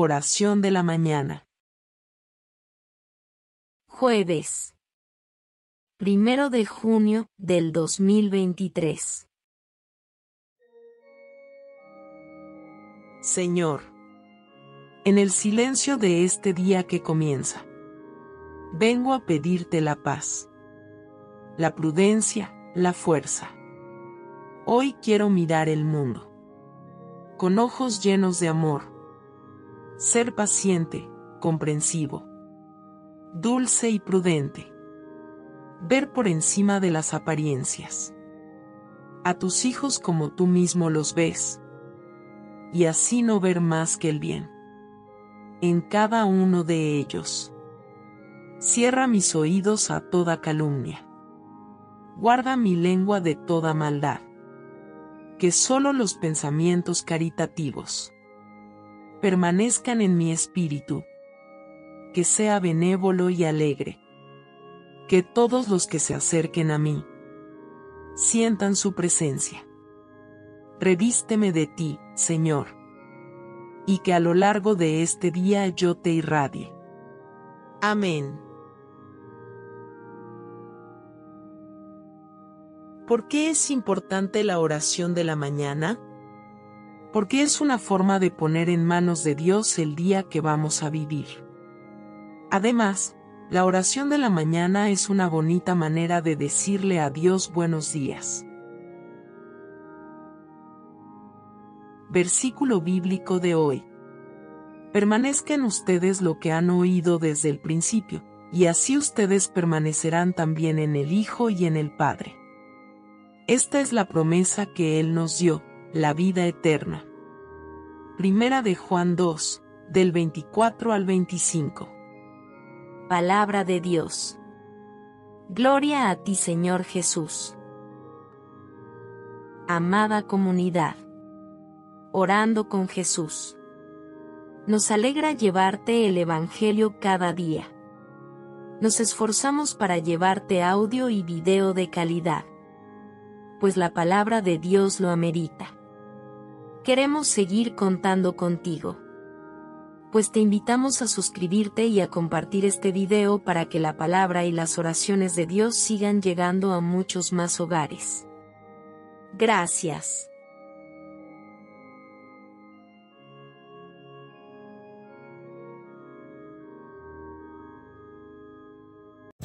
Oración de la mañana. Jueves. Primero de junio del 2023. Señor, en el silencio de este día que comienza, vengo a pedirte la paz, la prudencia, la fuerza. Hoy quiero mirar el mundo con ojos llenos de amor ser paciente, comprensivo, dulce y prudente. Ver por encima de las apariencias. A tus hijos como tú mismo los ves. Y así no ver más que el bien. En cada uno de ellos. Cierra mis oídos a toda calumnia. Guarda mi lengua de toda maldad. Que solo los pensamientos caritativos permanezcan en mi espíritu. Que sea benévolo y alegre. Que todos los que se acerquen a mí sientan su presencia. Revísteme de ti, Señor. Y que a lo largo de este día yo te irradie. Amén. ¿Por qué es importante la oración de la mañana? Porque es una forma de poner en manos de Dios el día que vamos a vivir. Además, la oración de la mañana es una bonita manera de decirle a Dios buenos días. Versículo bíblico de hoy. Permanezcan ustedes lo que han oído desde el principio, y así ustedes permanecerán también en el Hijo y en el Padre. Esta es la promesa que Él nos dio, la vida eterna. Primera de Juan 2, del 24 al 25. Palabra de Dios. Gloria a ti Señor Jesús. Amada comunidad. Orando con Jesús. Nos alegra llevarte el Evangelio cada día. Nos esforzamos para llevarte audio y video de calidad. Pues la palabra de Dios lo amerita queremos seguir contando contigo. Pues te invitamos a suscribirte y a compartir este video para que la palabra y las oraciones de Dios sigan llegando a muchos más hogares. Gracias.